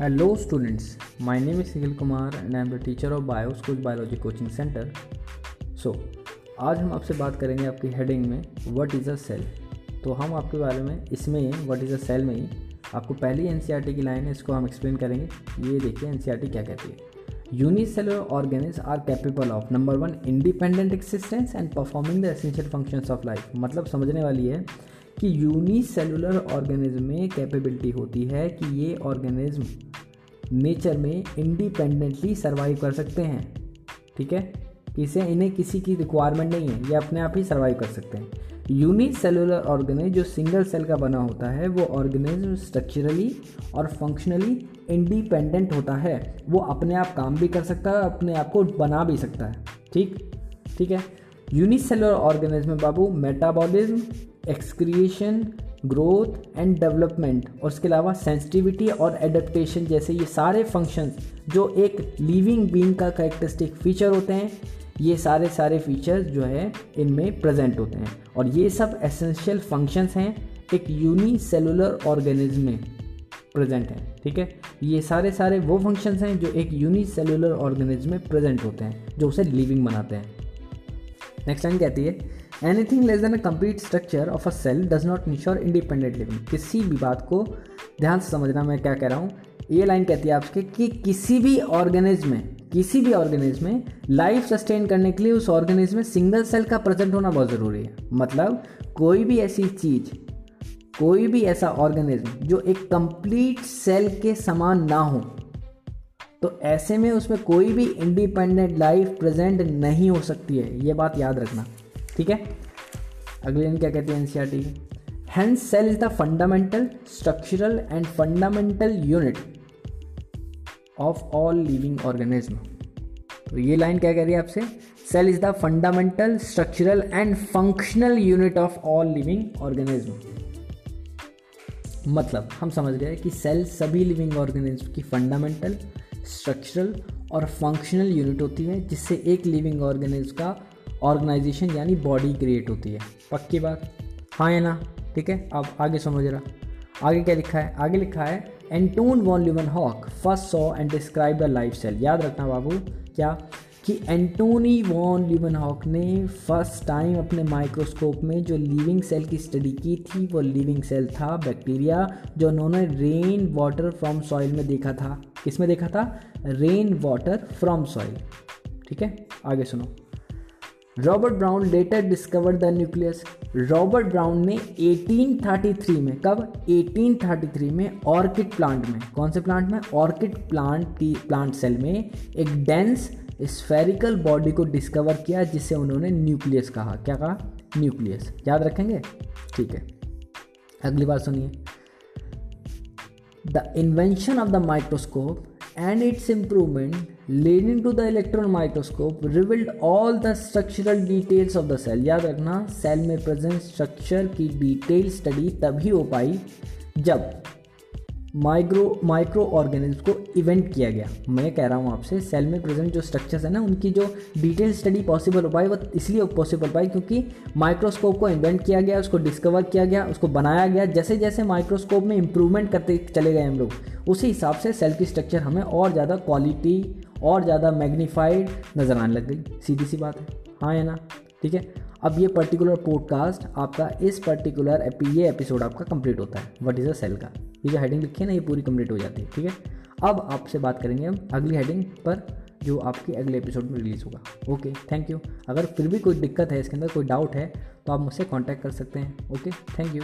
Hello students, my name is Nikhil Kumar and I am the teacher of Bioschool Biology Coaching Center. So, आज हम आपसे बात करेंगे आपकी हेडिंग में व्हाट इज़ अ सेल तो हम आपके बारे में इसमें ही व्हाट इज़ अ सेल में ही आपको पहली एन की लाइन है इसको हम एक्सप्लेन करेंगे। ये देखिए एन क्या कहती है। Unicellular organisms are capable of number one independent existence and performing the essential functions of life मतलब समझने वाली है कि यूनिसेलुलर ऑर्गेनिज्म में कैपेबिलिटी होती है कि ये ऑर्गेनिज्म नेचर में इंडिपेंडेंटली सर्वाइव कर सकते हैं। ठीक है? इसे इन्हें किसी की रिक्वायरमेंट नहीं है, ये अपने आप ही सर्वाइव कर सकते हैं। यूनिक सेलुलर ऑर्गेनिज जो सिंगल सेल का बना होता है, वो ऑर्गेनिज्म स्ट्रक्चरली और फंक्शनली इंडिपेंडेंट होता है। वो अपने आप काम भी कर सकता है अपने आप को बना भी सकता है। ठीक? ठीक है? यूनिसेलुलर ऑर्गेनिज्म में बाबू metabolism excretion growth and development और उसके अलावा सेंसिटिविटी और एडेप्टेशन जैसे ये सारे फ़ंक्शंस जो एक लिविंग बींग का करेक्टरिस्टिक फीचर होते हैं, ये सारे सारे फीचर्स जो है इनमें प्रेजेंट होते हैं। और ये सब एसेंशियल फ़ंक्शंस हैं, एक यूनिसेलुलर ऑर्गेनिज्म में प्रेजेंट हैं, ठीक है? ये सारे सारे वो फ़ंक्शंस हैं जो एक यूनिसेलुलर ऑर्गेनिज्म में प्रेजेंट होते हैं, जो उसे लिविंग बनाते हैं। नेक्स्ट लाइन कहती है anything less than a complete structure of a cell does not ensure independent living किसी भी बात को ध्यान से समझना मैं क्या कह रहा हूँ? ये लाइन कहती है आपके कि किसी भी ऑर्गेनिज्म में, किसी भी ऑर्गेनिज्म में लाइफ सस्टेन करने के लिए उस ऑर्गेनिज में सिंगल सेल का प्रेजेंट होना बहुत ज़रूरी है। मतलब कोई भी ऐसी चीज़, कोई भी ऐसा ऑर्गेनिज्म जो एक कंप्लीट सेल के समान ना हो तो ऐसे में उसमें कोई भी इंडिपेंडेंट लाइफ प्रेजेंट नहीं हो सकती है। ये बात याद रखना। ठीक है? अगले दिन क्या कहती है NCERT and cell is the fundamental structural and fundamental unit of all living organism तो ये लाइन क्या कह रही है आपसे? Cell is the fundamental structural and functional unit of all living organism मतलब हम समझ गए कि सेल सभी लिविंग ऑर्गेनिज्म की फंडामेंटल स्ट्रक्चरल और फंक्शनल यूनिट होती है, जिससे एक लिविंग ऑर्गेनिज्म का ऑर्गेनाइजेशन यानी बॉडी क्रिएट होती है। पक्की बात? हाँ या ना? ठीक है? अब आगे सुनो जरा। आगे क्या लिखा है? आगे लिखा है Anton von Leeuwenhoek first saw and describe the life cell याद रखना बाबू, क्या? कि एंटोनी वॉन ल्यूमन हॉक ने फ़र्स्ट टाइम अपने माइक्रोस्कोप में जो लिविंग सेल की स्टडी की थी, वो लिविंग सेल था बैक्टीरिया जो उन्होंने रेन वाटर फ्रॉम सॉइल में देखा था। किसमें देखा था? रेन वाटर फ्रॉम सॉइल ठीक है? आगे सुनो। Robert Brown later discover the nucleus. Robert Brown ने 1833 में, कब? 1833 में ऑर्किड प्लांट में। कौन से प्लांट में? ऑर्किड प्लांट की प्लांट सेल में एक डेंस स्फेरिकल बॉडी को डिस्कवर किया, जिसे उन्होंने न्यूक्लियस कहा। क्या कहा? न्यूक्लियस याद रखेंगे? ठीक है। अगली बार सुनिए। The invention of the microscope and its improvement leading to the electron microscope revealed all the structural details of the cell याद रखना सेल में प्रेजेंट स्ट्रक्चर की डिटेल स्टडी तभी हो पाई जब माइक्रो माइक्रो ऑर्गेनिज्म को इवेंट किया गया। मैं कह रहा हूँ आपसे, सेल में प्रेजेंट जो स्ट्रक्चर्स है ना, उनकी जो डिटेल स्टडी पॉसिबल हो पाई, वो इसलिए पॉसिबल हो पाई क्योंकि माइक्रोस्कोप को इन्वेंट किया गया, उसको डिस्कवर किया गया, उसको बनाया गया। जैसे जैसे माइक्रोस्कोप में इंप्रूवमेंट करते चले गए हम लोग, उसी हिसाब से सेल की स्ट्रक्चर हमें और ज़्यादा क्वालिटी और ज़्यादा मैग्नीफाइड नज़र आने लग गई। सीधी सी बात है। हाँ या ना? ठीक है? अब ये पर्टिकुलर पॉडकास्ट आपका इस पर्टिकुलर ये एपिसोड आपका कंप्लीट होता है। व्हाट इज़ अ सेल का? ये जो हेडिंग लिखी है ना, ये पूरी कंप्लीट हो जाती है, ठीक है? अब आपसे बात करेंगे हम अगली हेडिंग पर, जो आपके अगले एपिसोड में रिलीज़ होगा। ओके थैंक यू अगर फिर भी कोई दिक्कत है, इसके अंदर कोई डाउट है तो आप मुझसे कॉन्टैक्ट कर सकते हैं। Okay thank you